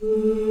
yes,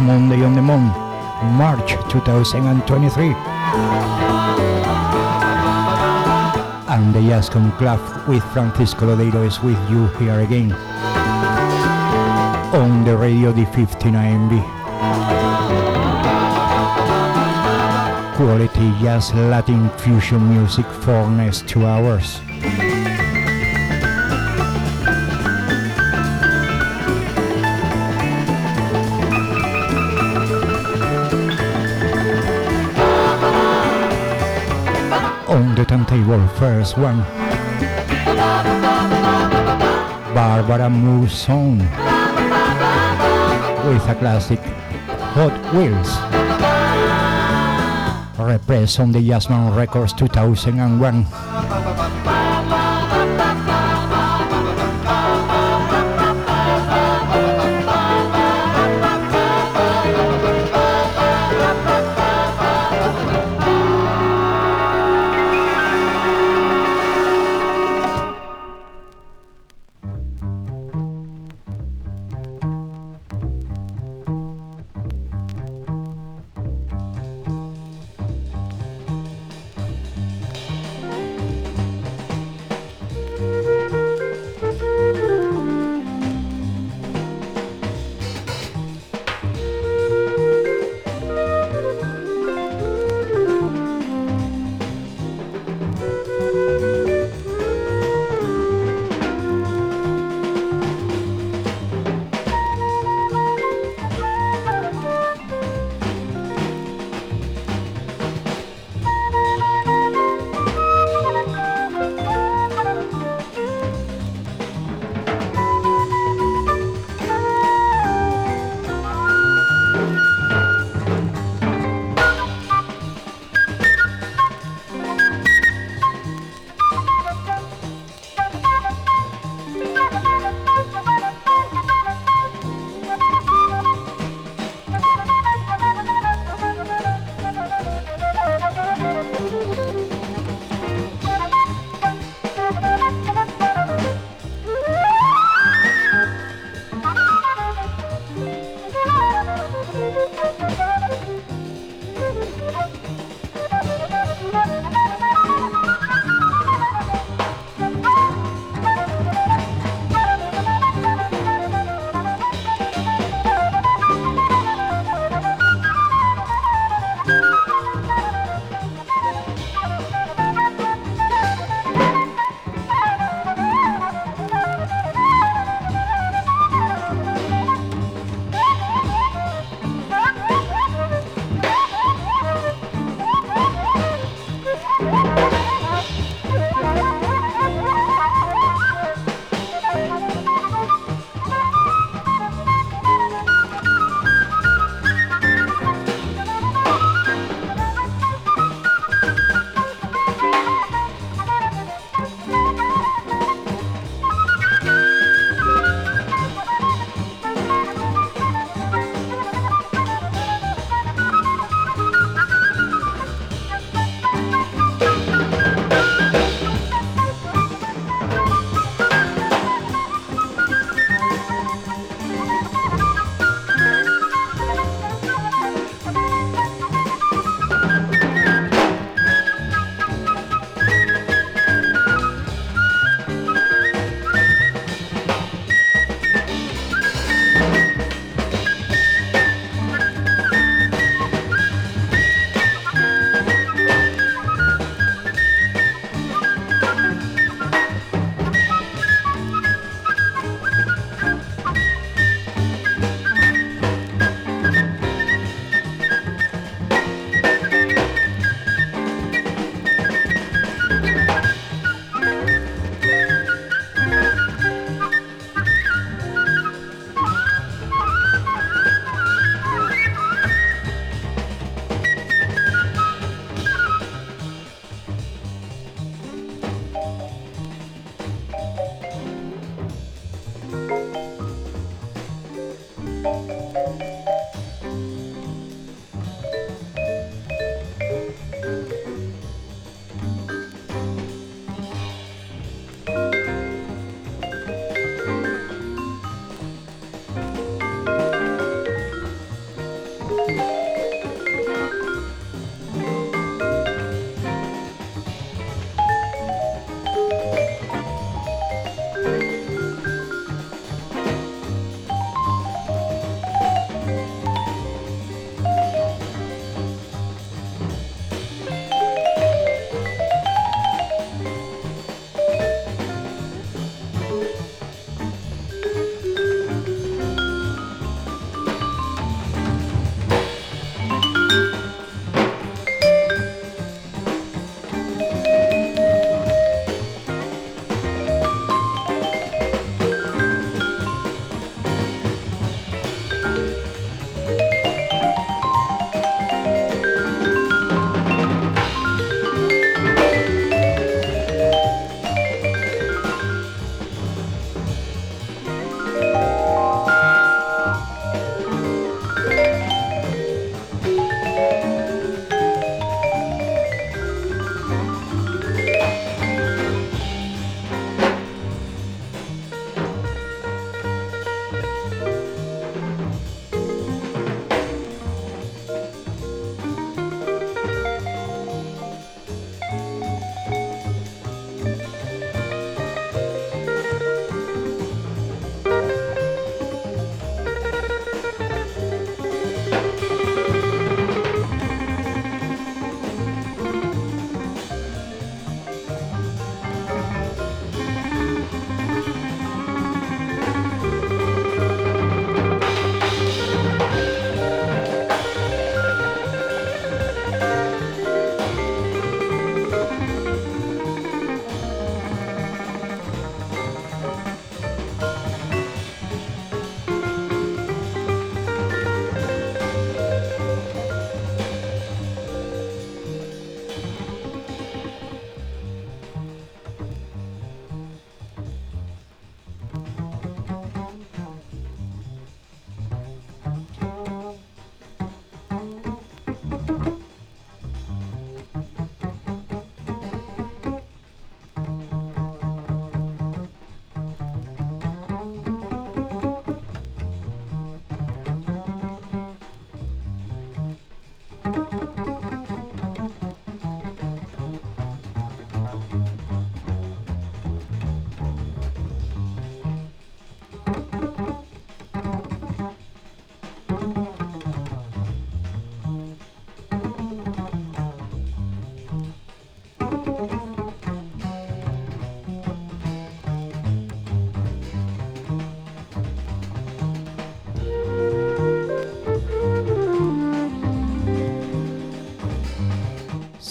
Monday, Monday on the month, March 2023. And the Jazz Club with Francisco Lodeiro is with you here again on the radio D59B. Quality jazz Latin fusion music for next two hours. First one. Barbara Muson with a classic Hot Wheels. Repressed on the Jazzman Records 2001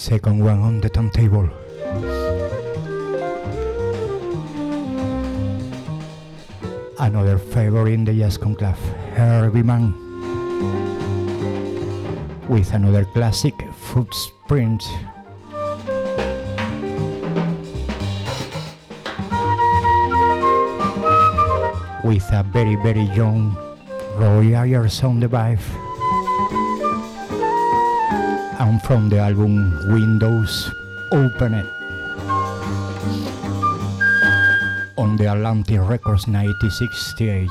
second one on the turntable. Another favorite in the Jazz Conclave, Herbie Mann, with another classic, Footprint. With a very, very young Roy Ayers on the vibe. From the album Windows Opened. on the Atlantic Records 1968.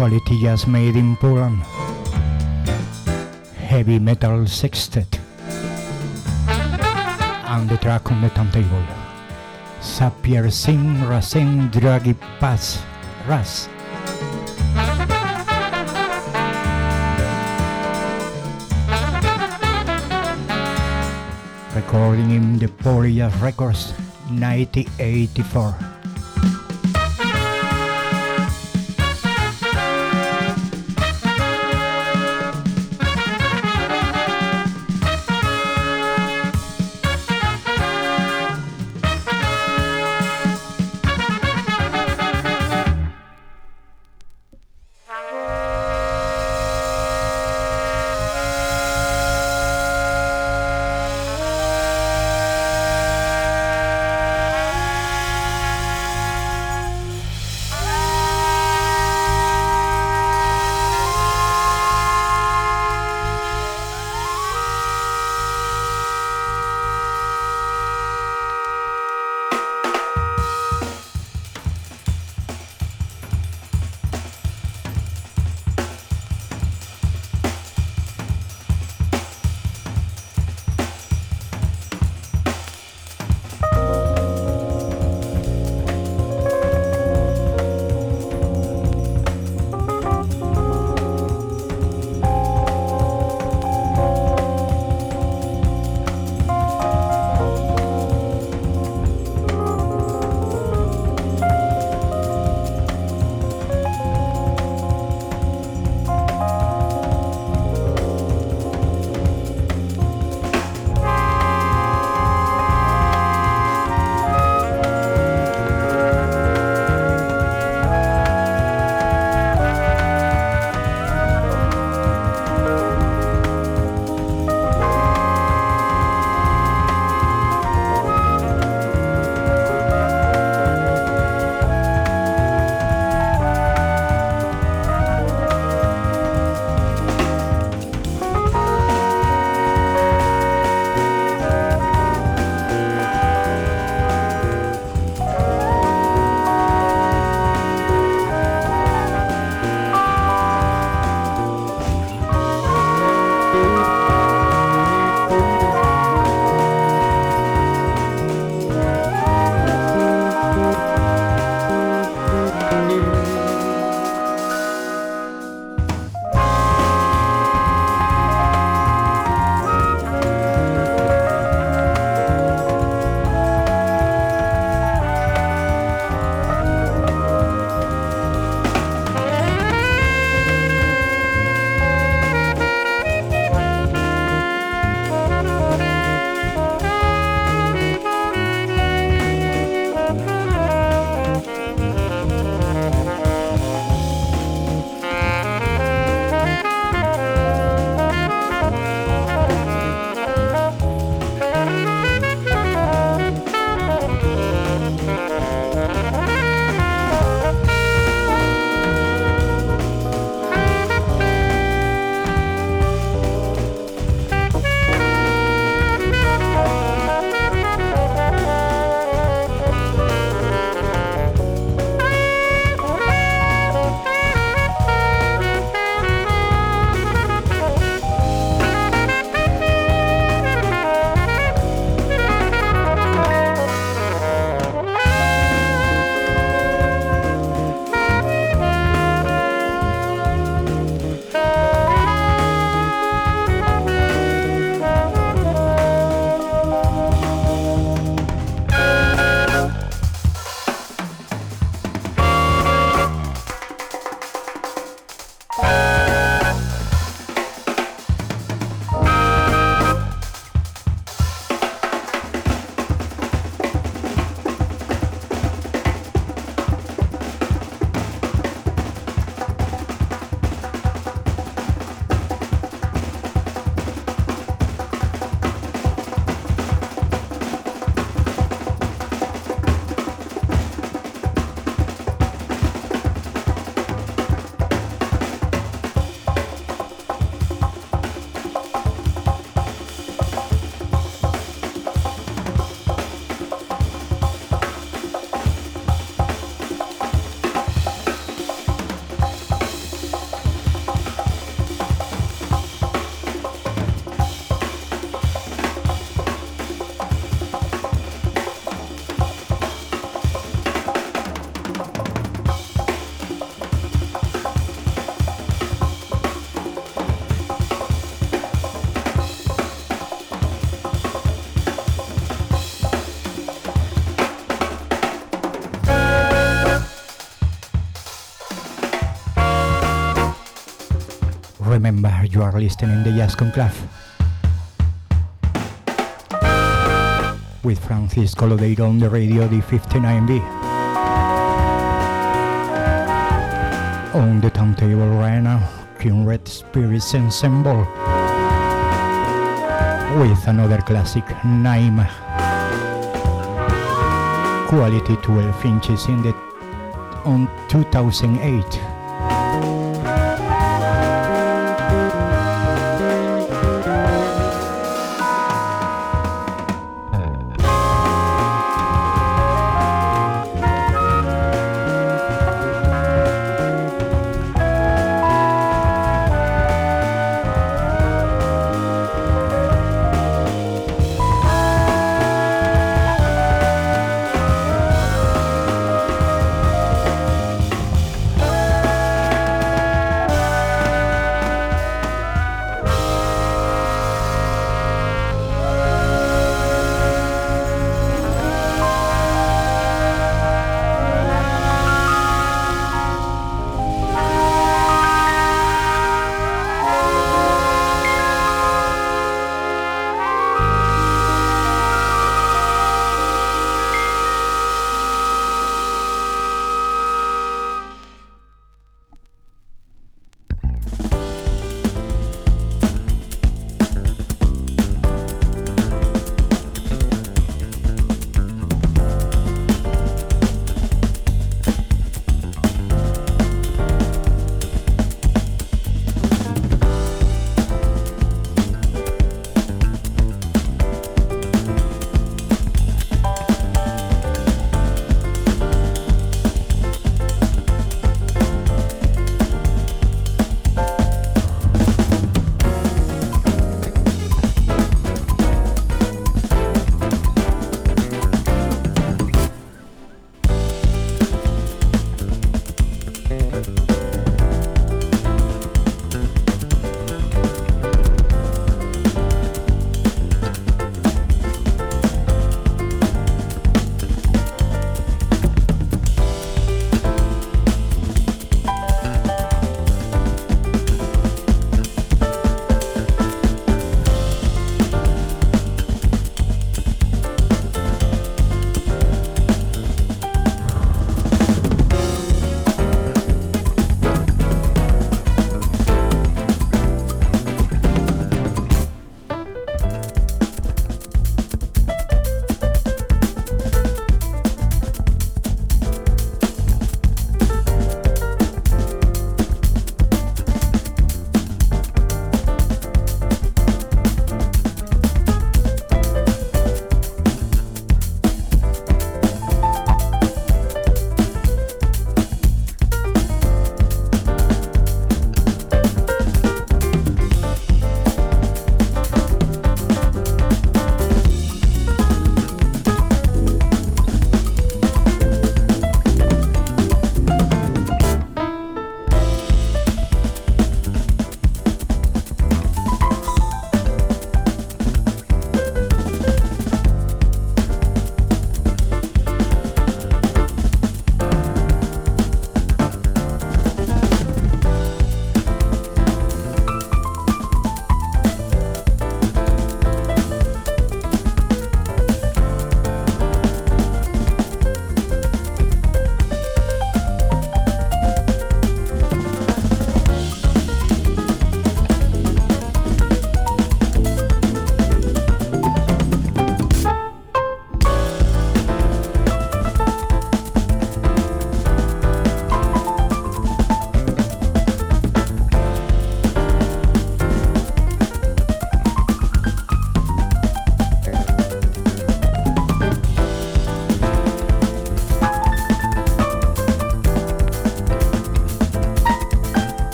Quality jazz made in Poland. Heavy metal sextet. And the track on the turntable. Sapir Singh Rasen Dragi Pass Ras. Recording in the Poljazz Records 1984. You are listening to Jazz Conclave with Francisco Lodeiro on the radio D59B. On the turntable right now, Kindred Spirits Ensemble with another classic, Naima. Quality 12 inches in the on 2008.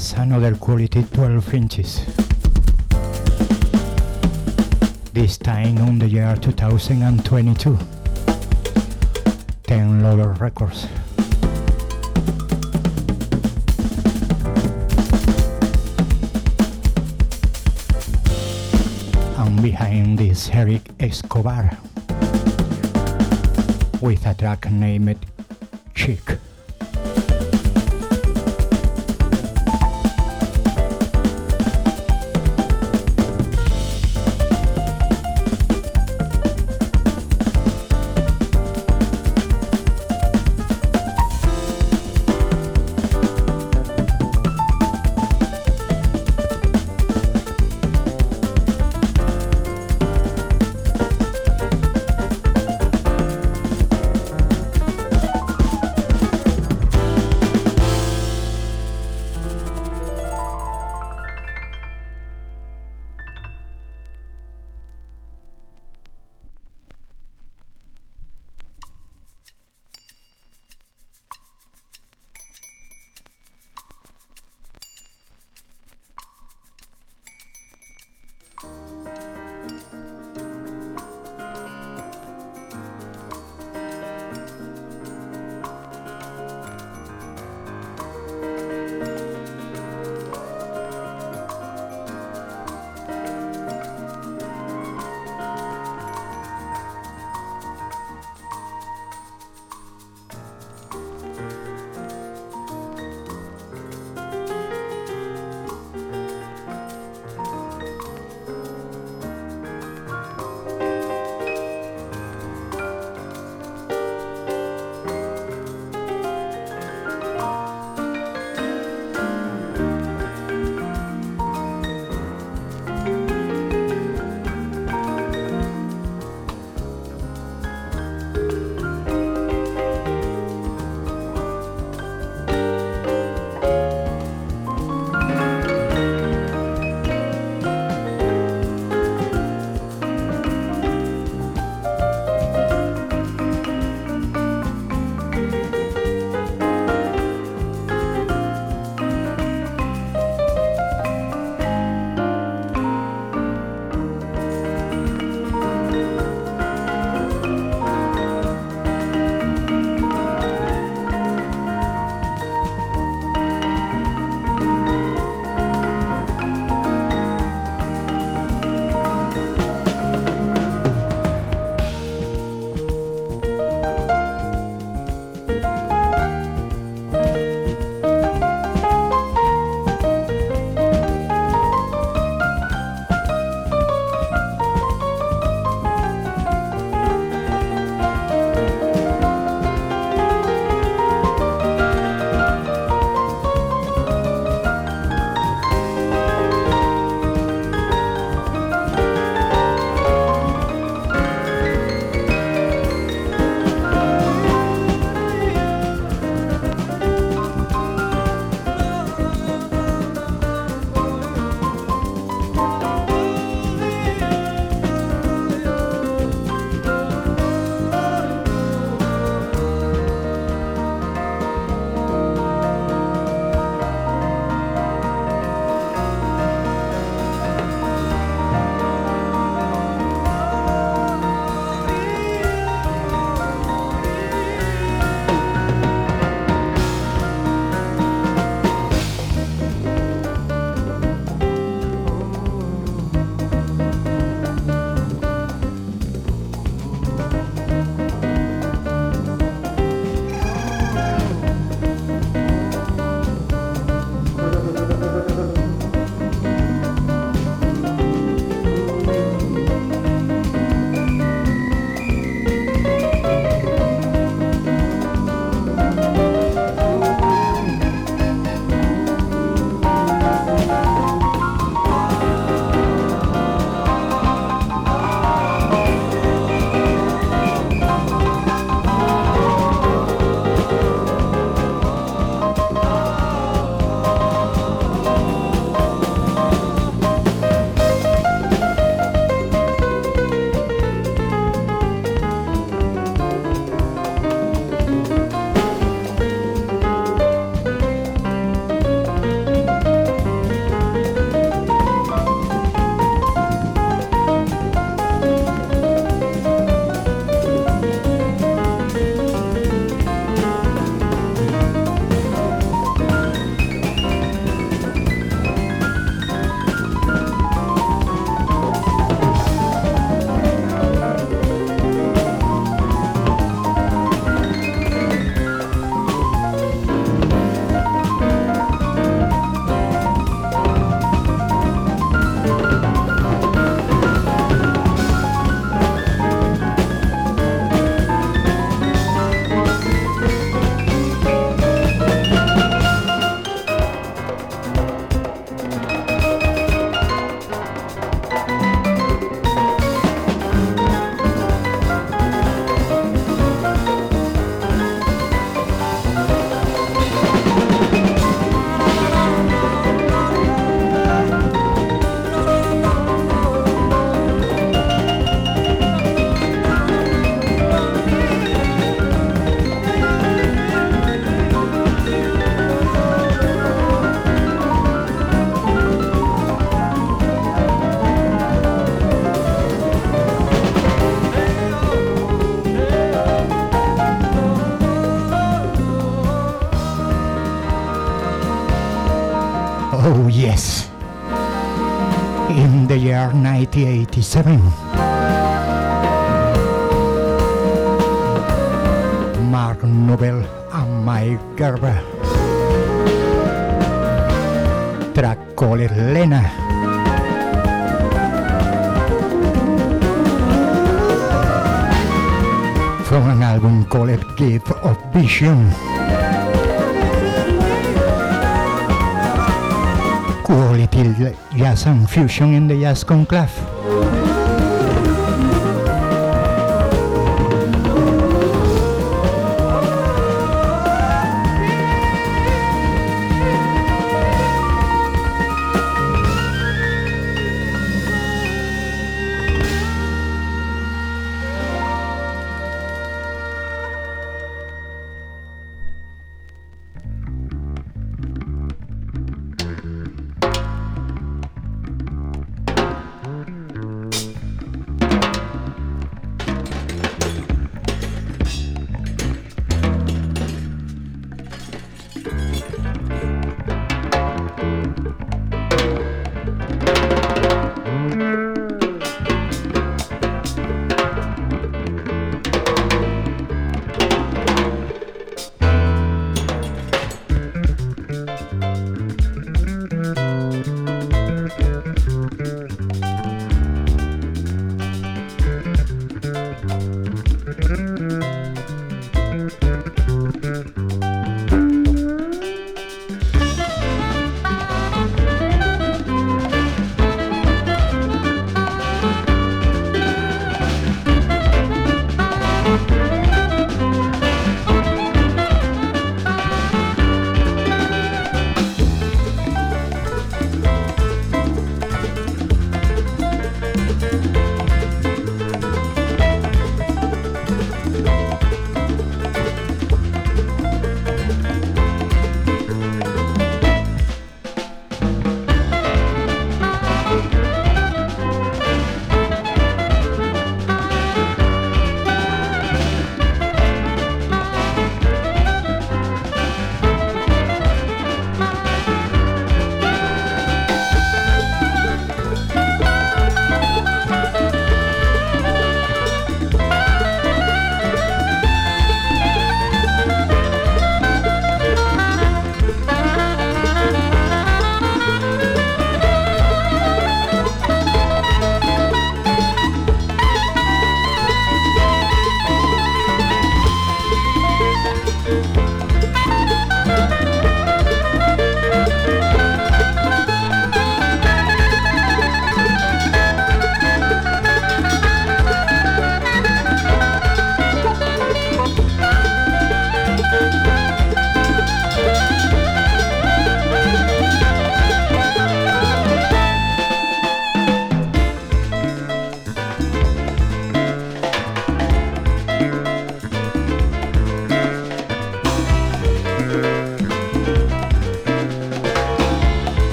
Another quality 12 inches. This time on the year 2022. 10 Lover Records. And behind this Eric Escobar with a track named 1987, Mark Nobel and Mike Gerber track called Lena. From an album called Gift of Vision. Quality jazz and fusion in the jazz conclave.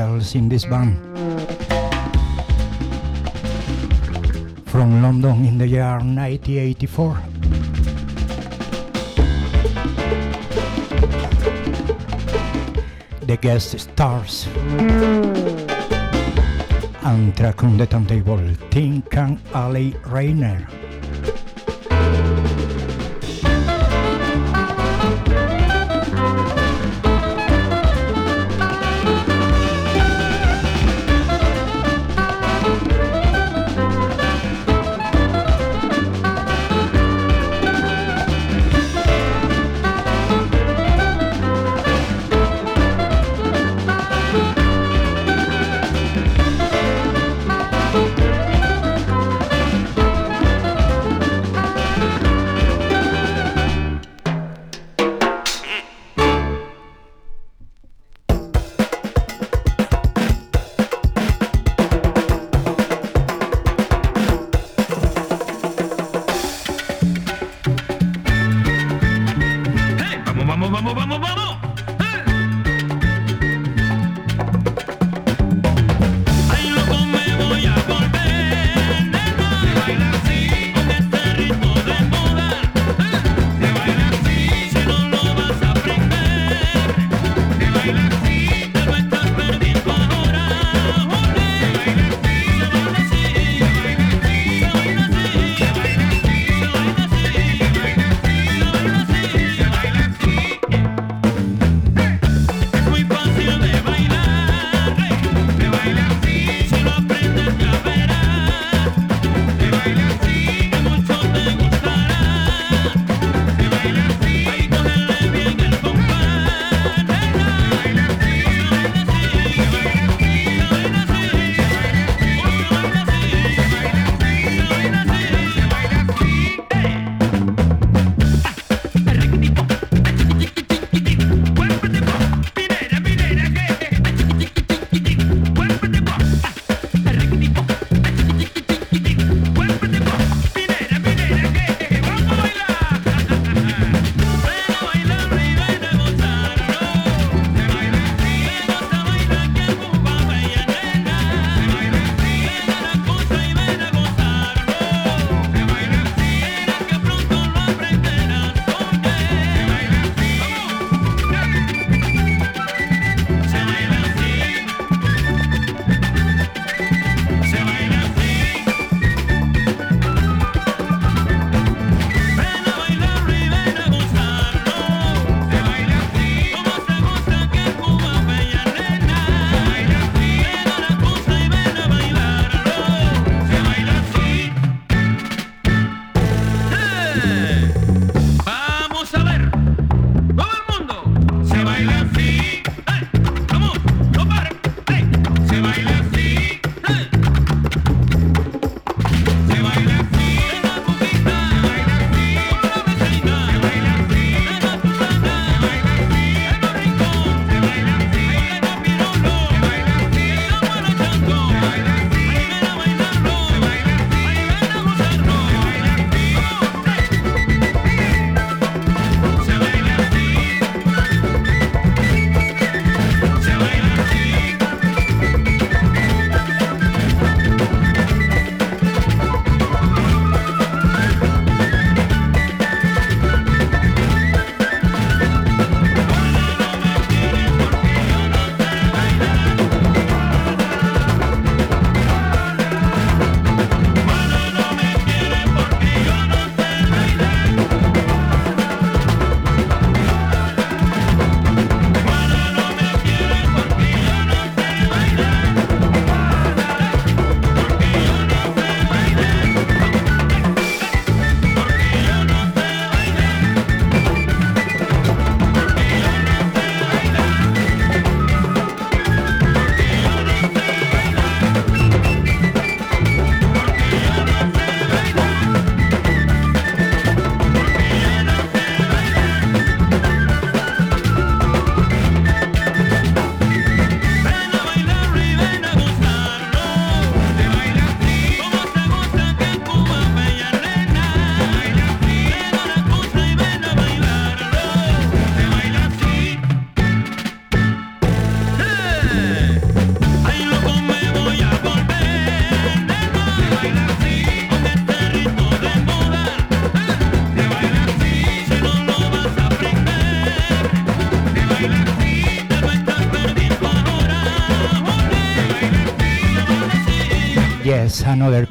Girls in this band. From London in the year 1984. The guest stars. And track on the turntable, Tink and Ali Rayner.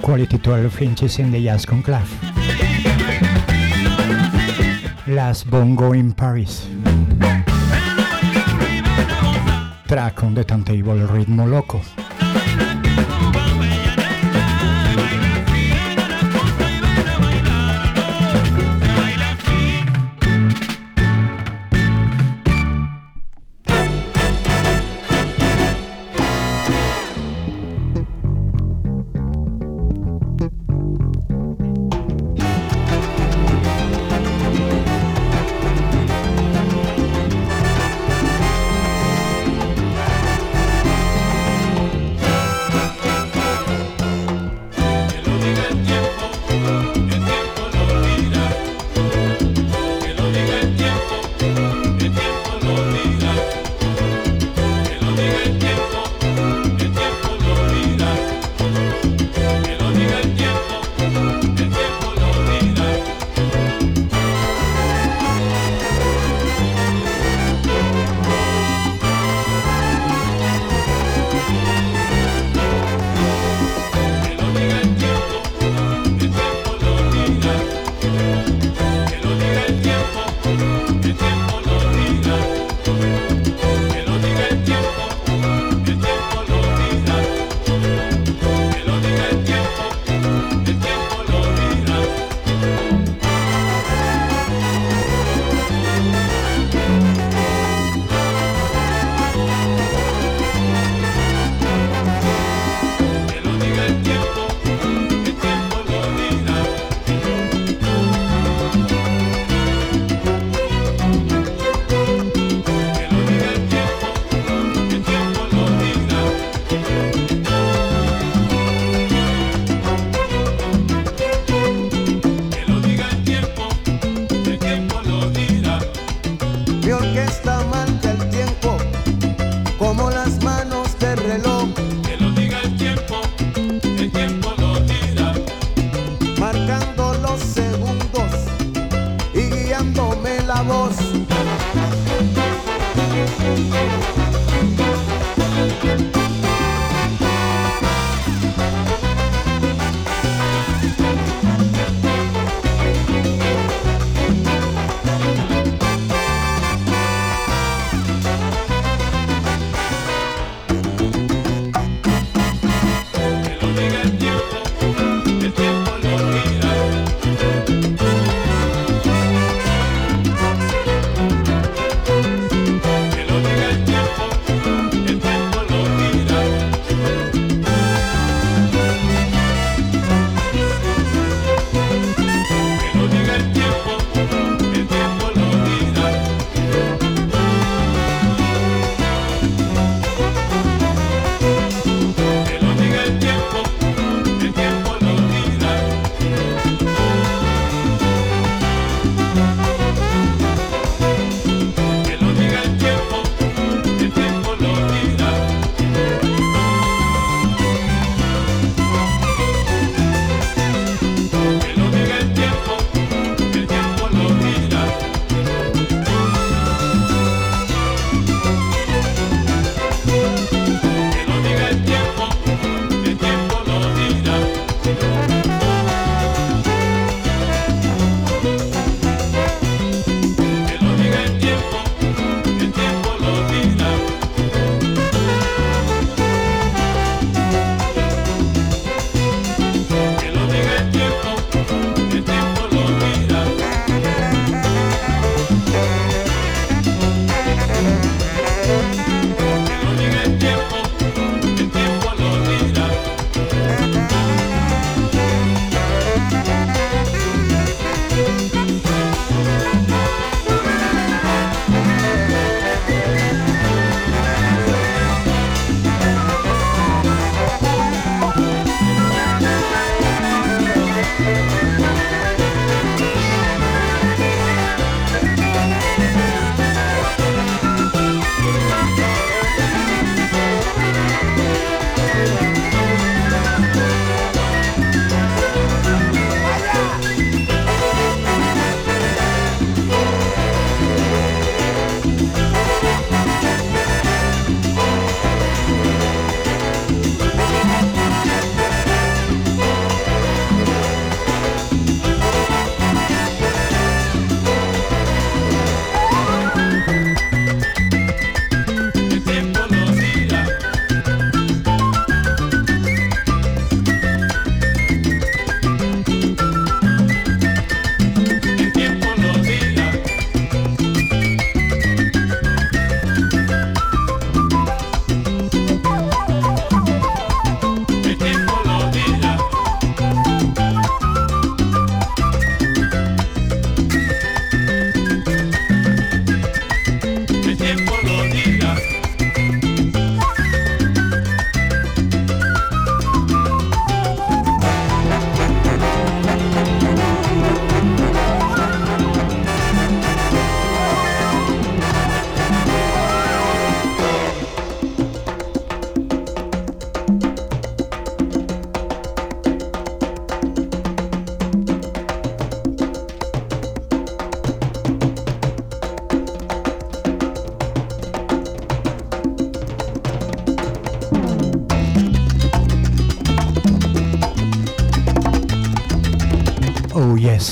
Quality 12 inches in the Jazz Conclave. Last Bongo in Paris. Track on the turntable Ritmo Loco.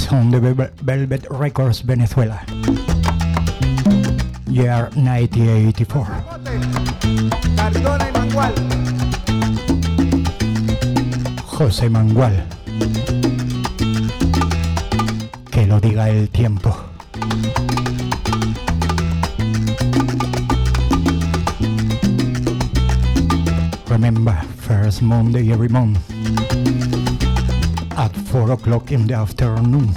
Yes, on the Velvet Records Venezuela. Year 1984. Cardona y Mangual. José Mangual. Que lo diga el tiempo. Remember, first Monday every month 4 o'clock in the afternoon.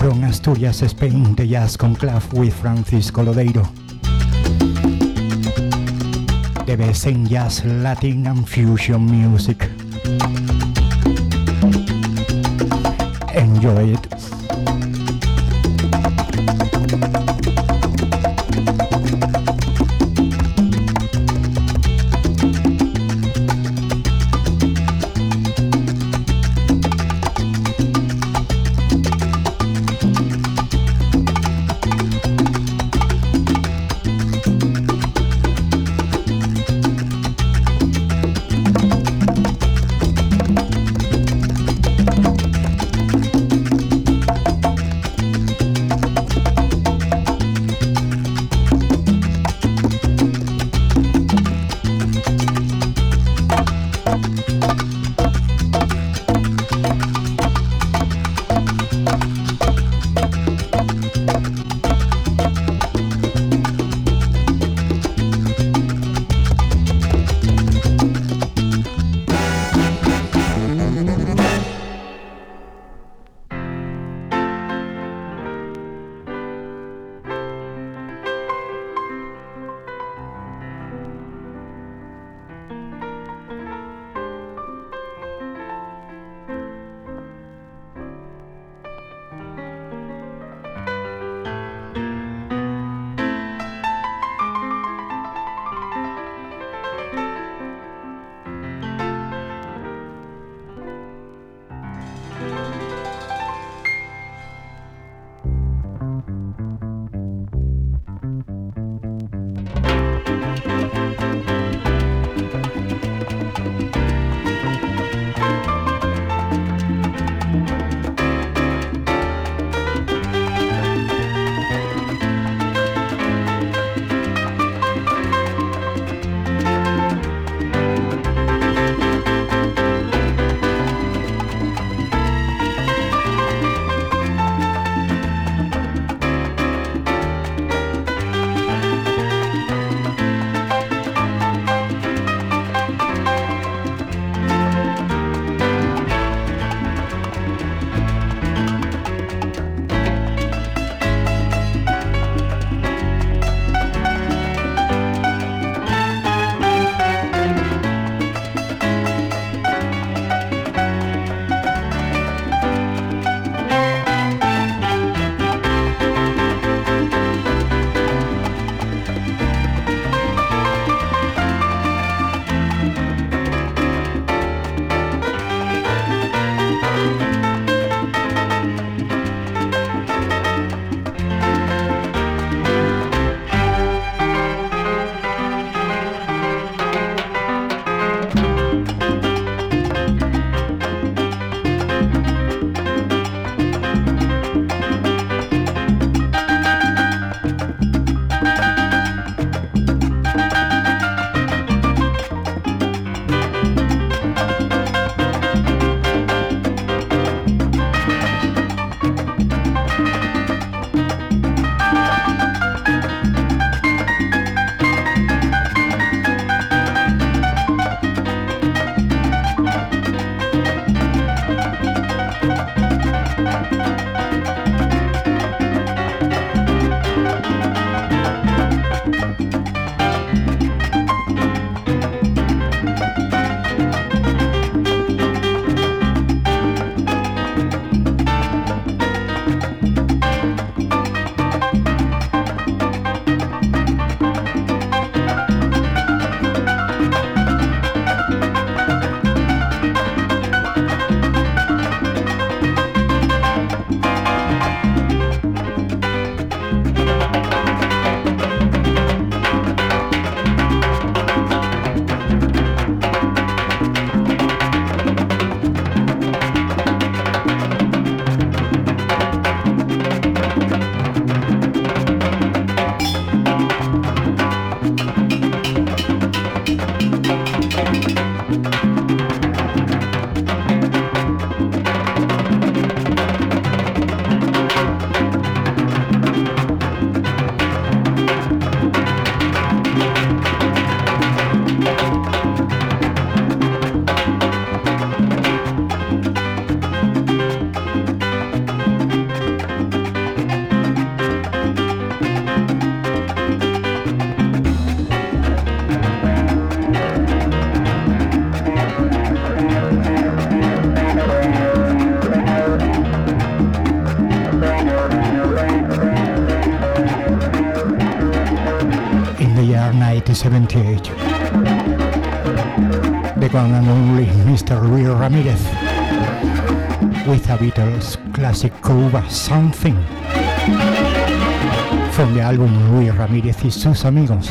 From Asturias, Spain, the Jazz Conclave with Francisco Lodeiro. The best in jazz, Latin and fusion music. Enjoy it. 1978. The one and only Mr. Luis Ramirez with a Beatles classic cover Something from the album Luis Ramírez y sus amigos.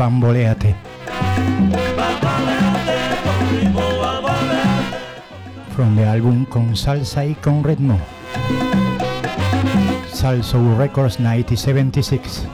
Bamboleate. From the álbum con salsa y con ritmo. Salso Records 1976.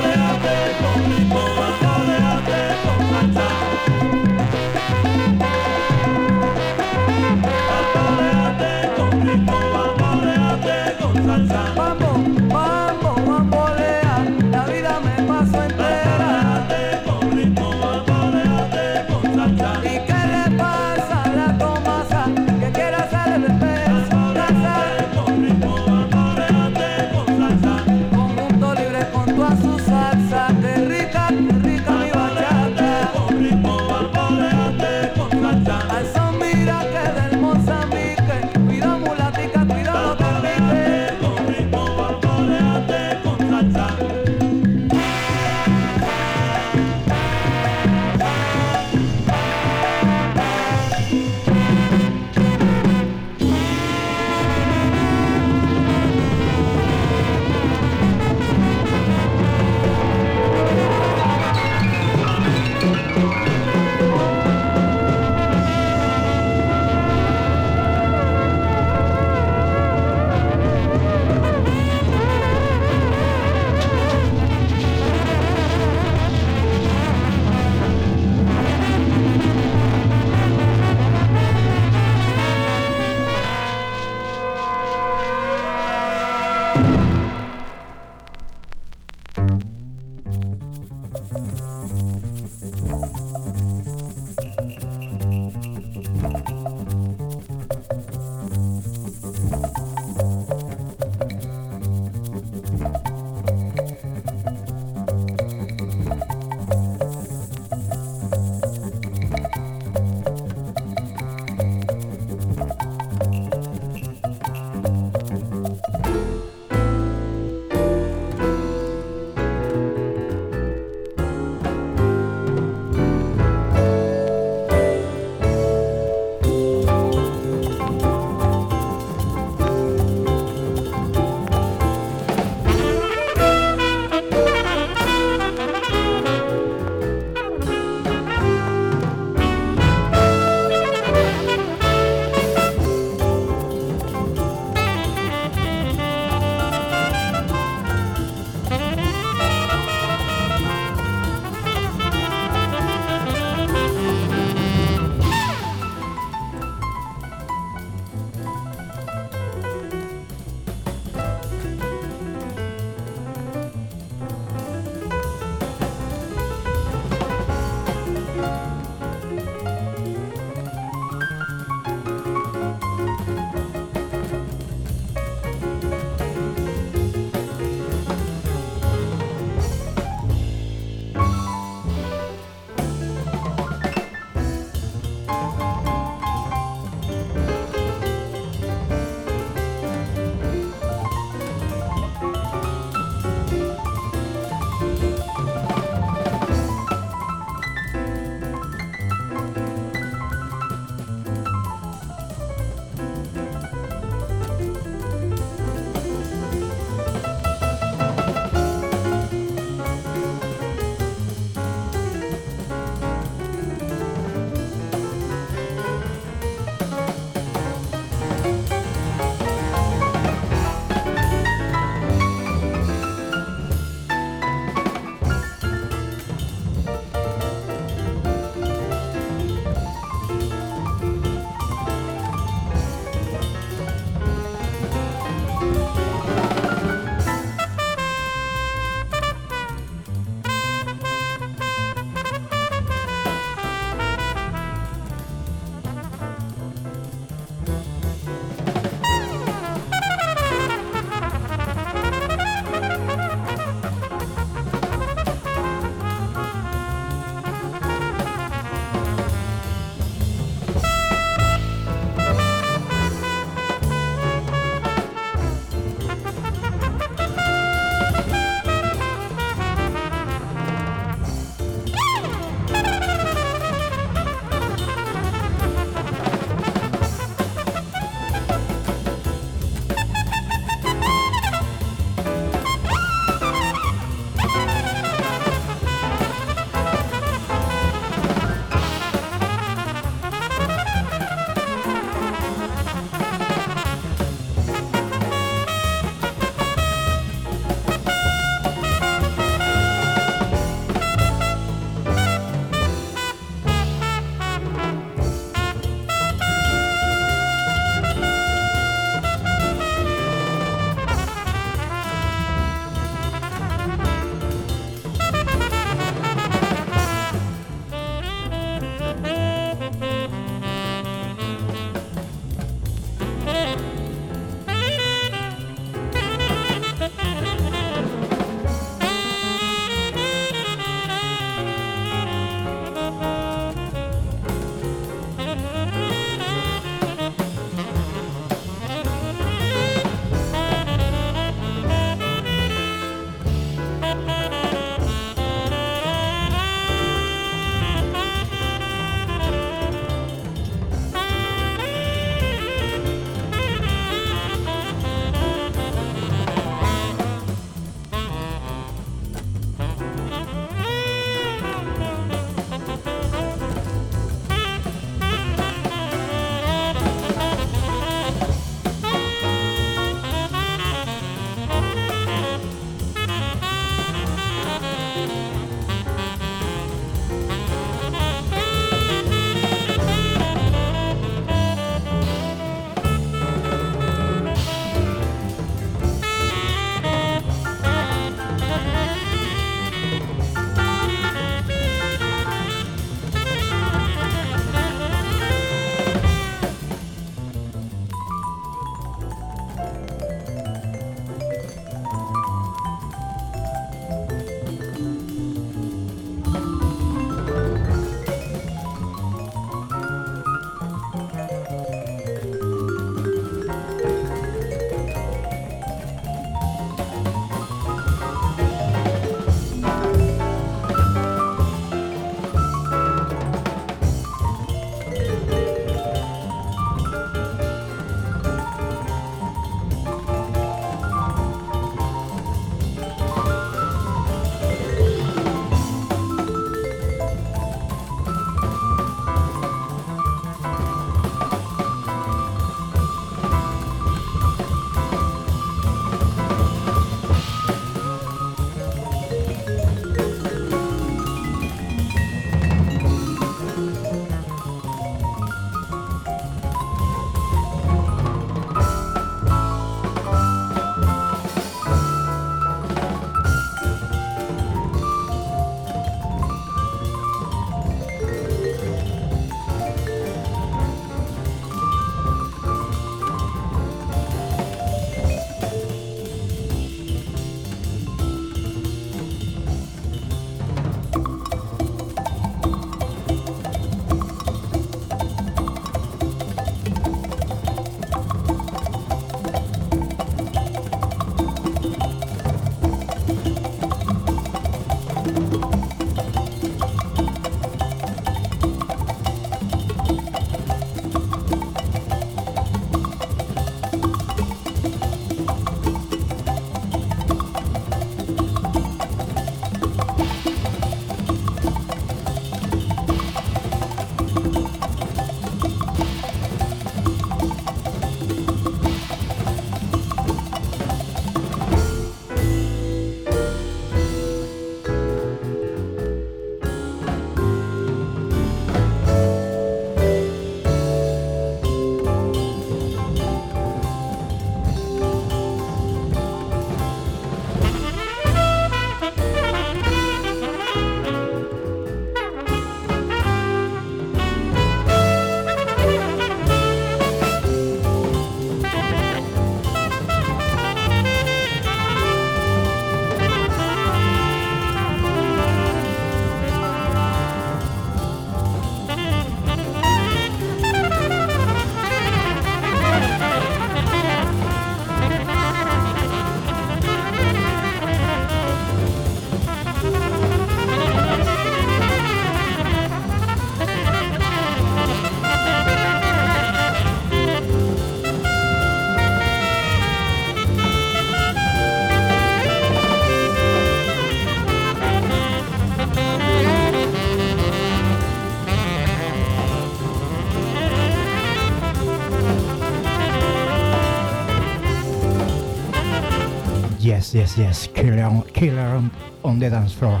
Yes, yes. Killer on, killer on, on the dance floor.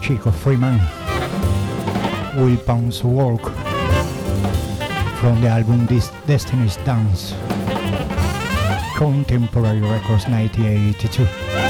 Chico Freeman. Wilpan's Walk. From the album This Destiny's Dance. Contemporary Records 1982.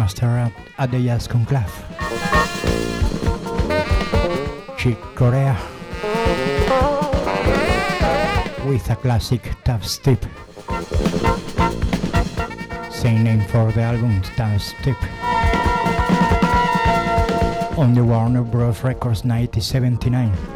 Master at, the Jazz Conclave. Chick Corea with a classic tap step. Same name for the album, tap step. On the Warner Bros. Records 1979.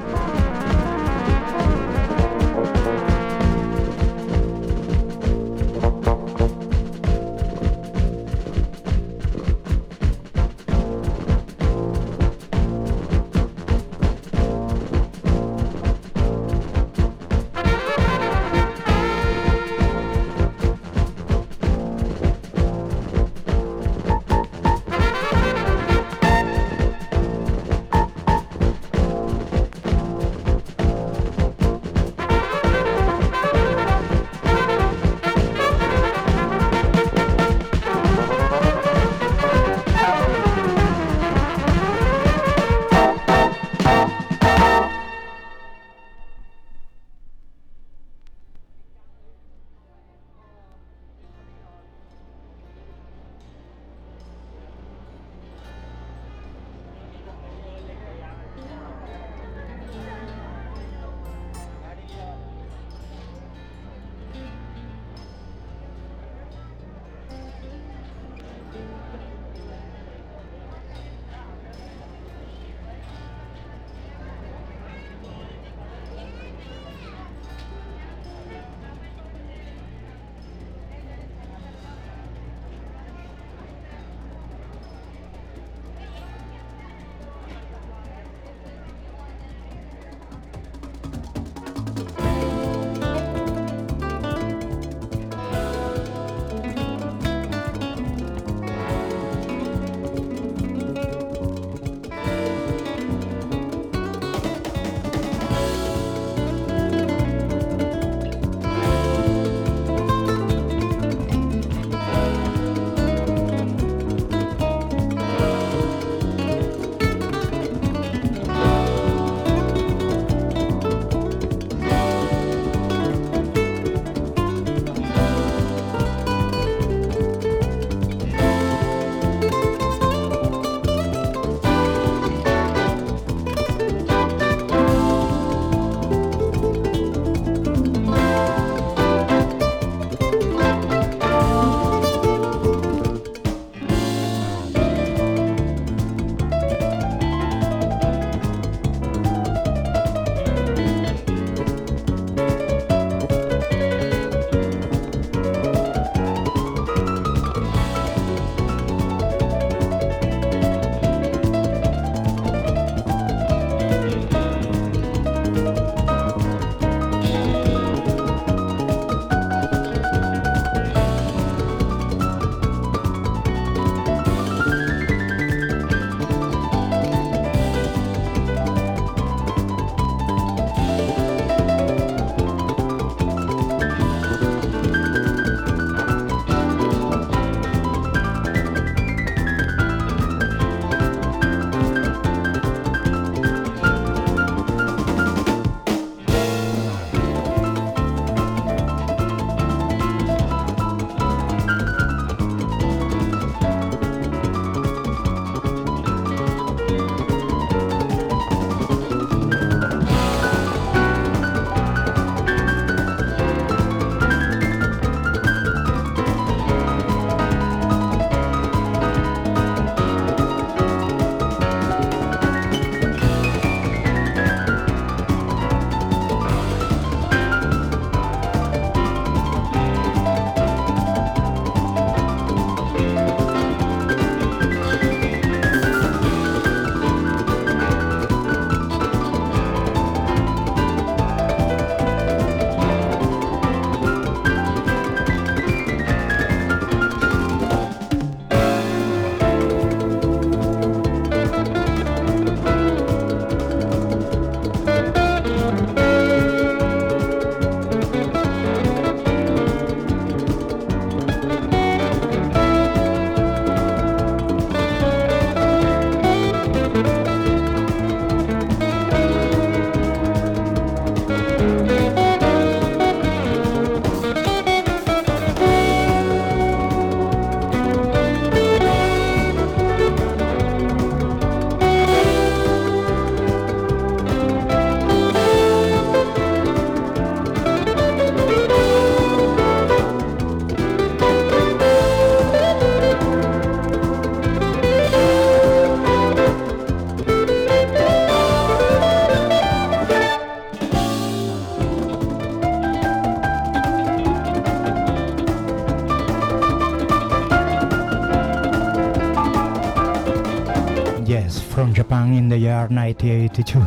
The year 1982.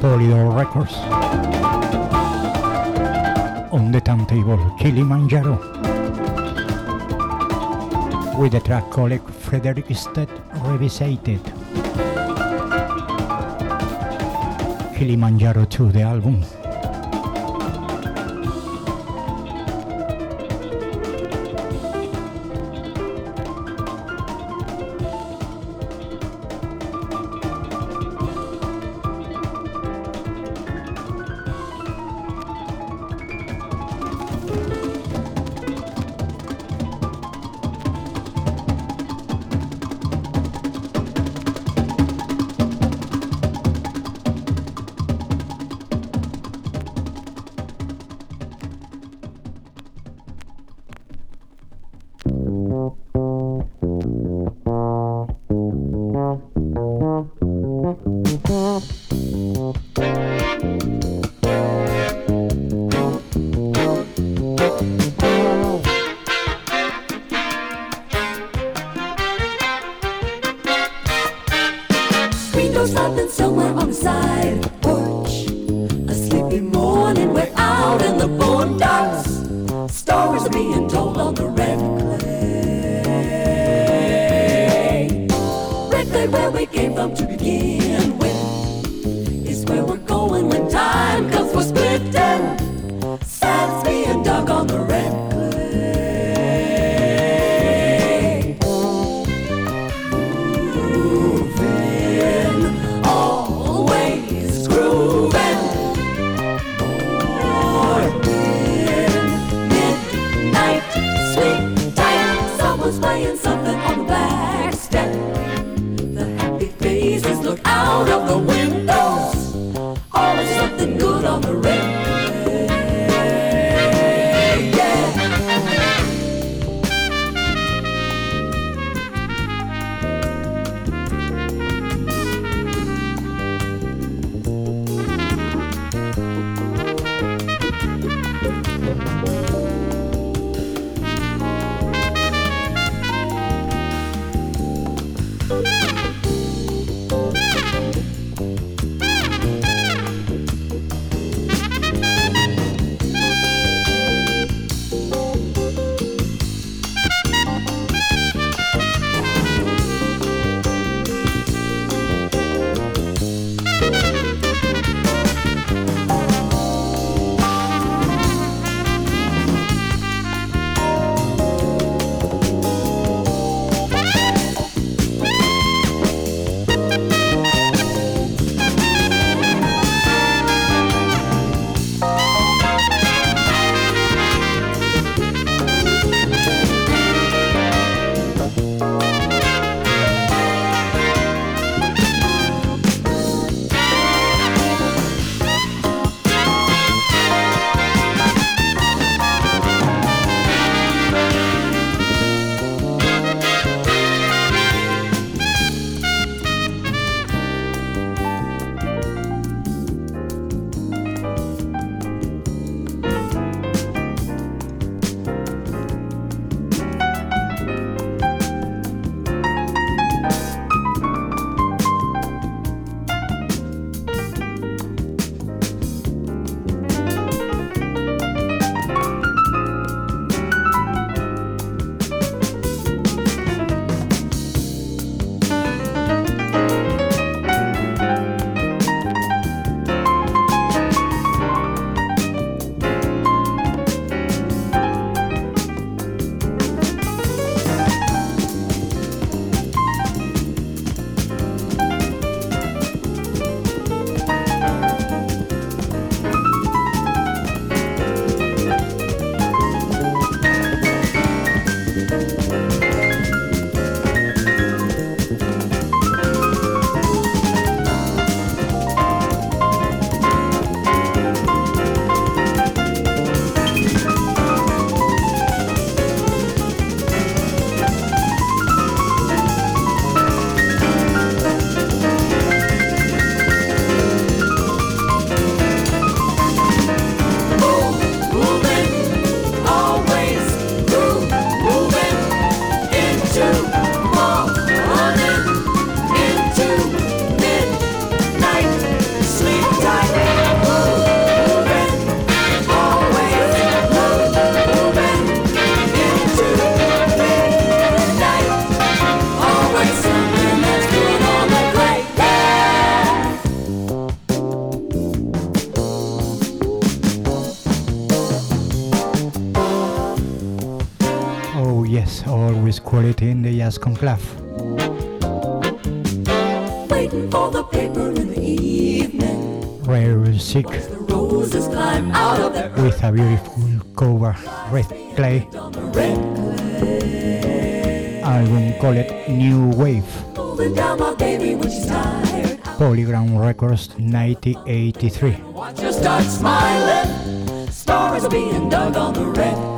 Polydor Records. On the turntable, Kilimanjaro. With the track called Frederick Stedt Revisited. Kilimanjaro 2, the album. Quality in the uh, jazz conclave. Waiting for the paper in the evening. Rare Sick The roses climb out of their with a beautiful cover, Red Clay, on the red album called New Wave, holding down my baby when she's tired. Polygram Records 1983. Watch her start smiling. Stars are being dug on the red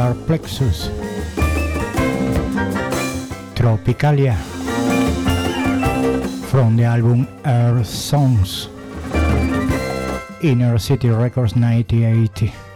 Solar Plexus, Tropicalia, from the album Earth Songs, Inner City Records 1980.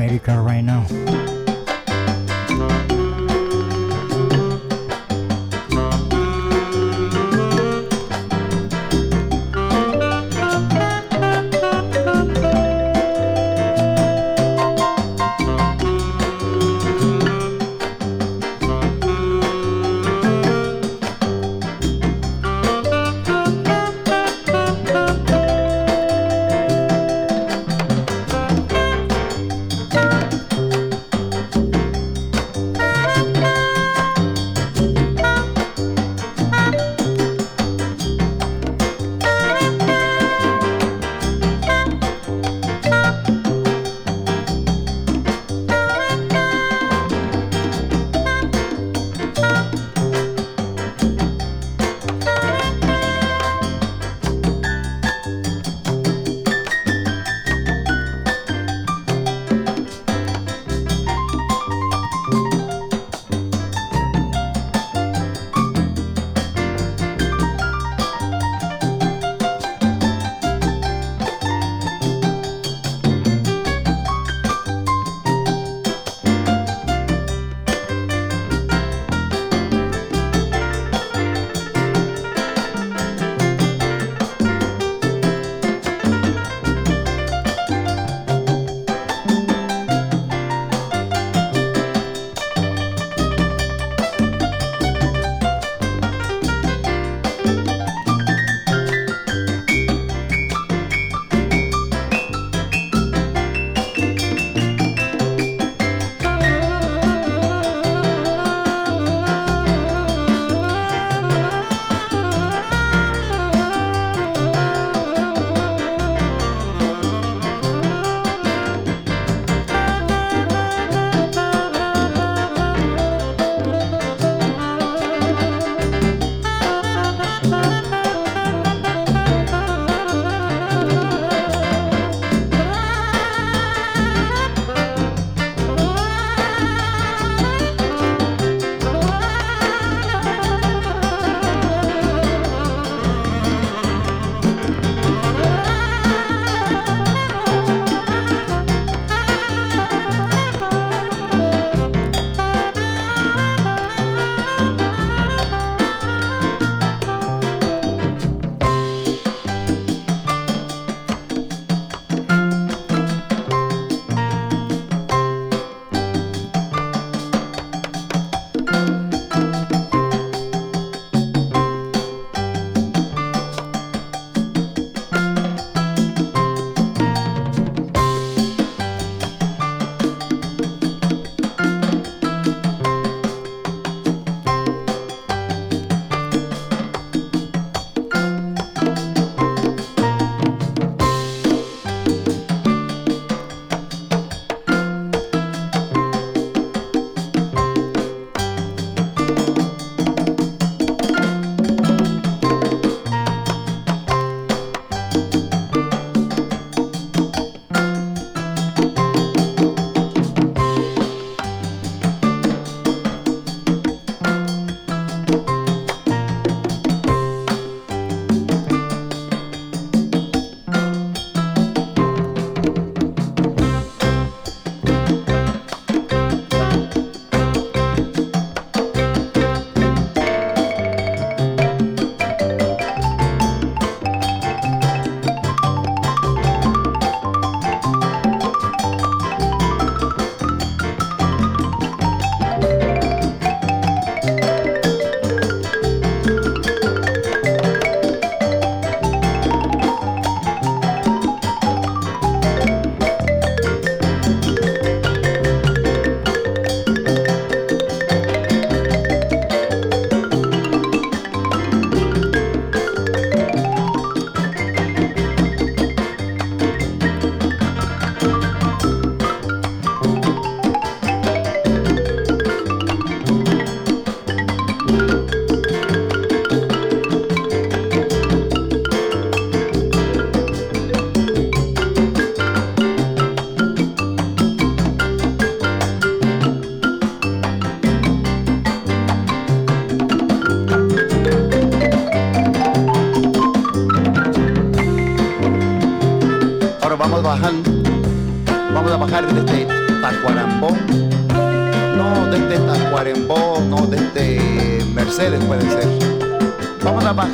America right now.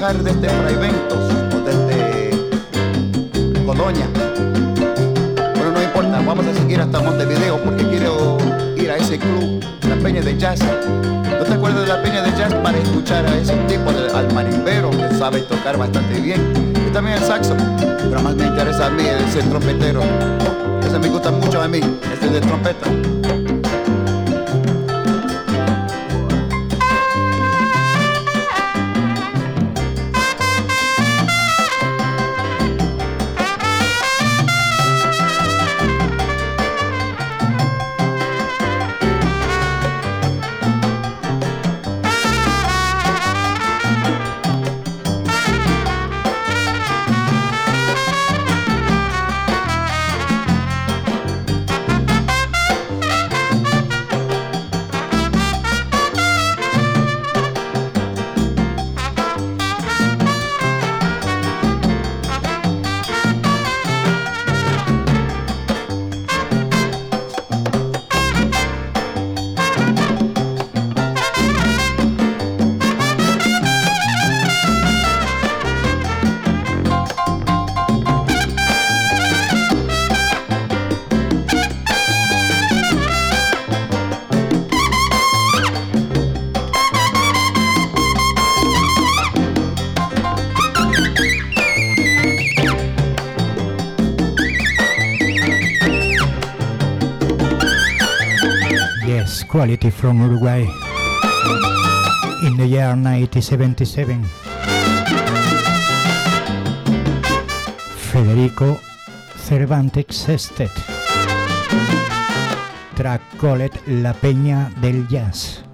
Desde Fraiventos o desde Colonia. Pero no importa, vamos a seguir hasta Montevideo porque quiero ir a ese club, la Peña de Jazz. ¿No te acuerdas de la Peña de Jazz para escuchar a ese tipo, al marimbero que sabe tocar bastante bien? Y también el saxo, pero más me interesa a mí ese trompetero. Ese me gusta mucho a mí, ese de trompeta. Quality from Uruguay in the year 1977. Federico Cervantes Sestet. Track called La Peña del Jazz.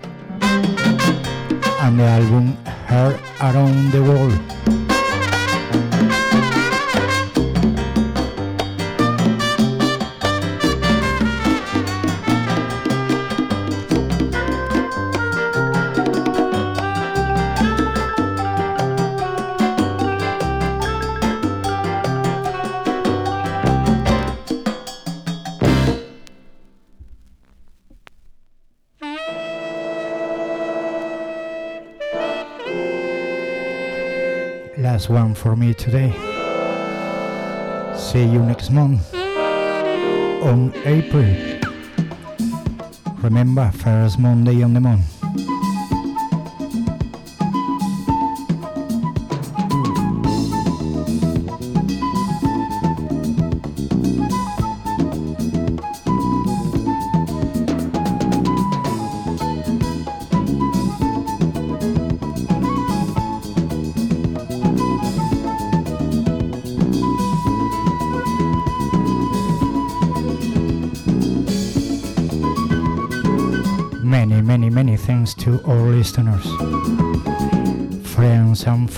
And the album Heard Around the World. Last one for me today. See you next month on April. Remember, first Monday on the month.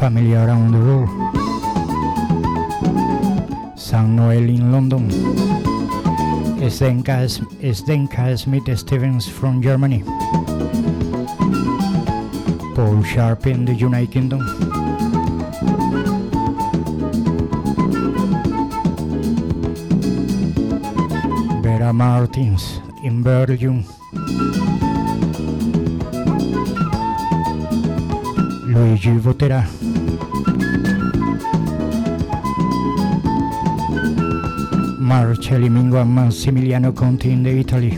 Family around the world. San Noel in London. Zdenka, Zdenka Smith Stevens from Germany. Paul Sharp in the United Kingdom. Vera Martins in Belgium. Luigi voterà. Marcelli Mingo a Massimiliano Conti in the Italy.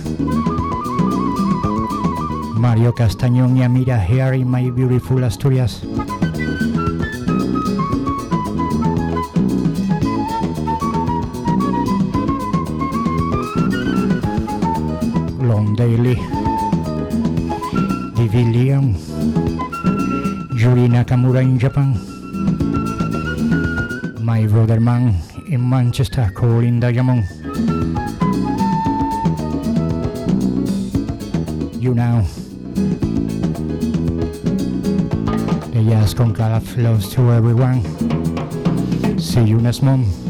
Mario Castañón y Amira here in my beautiful Asturias. Manchester calling Diamond. You know. The Jazz Conclave flows to everyone. See you next month.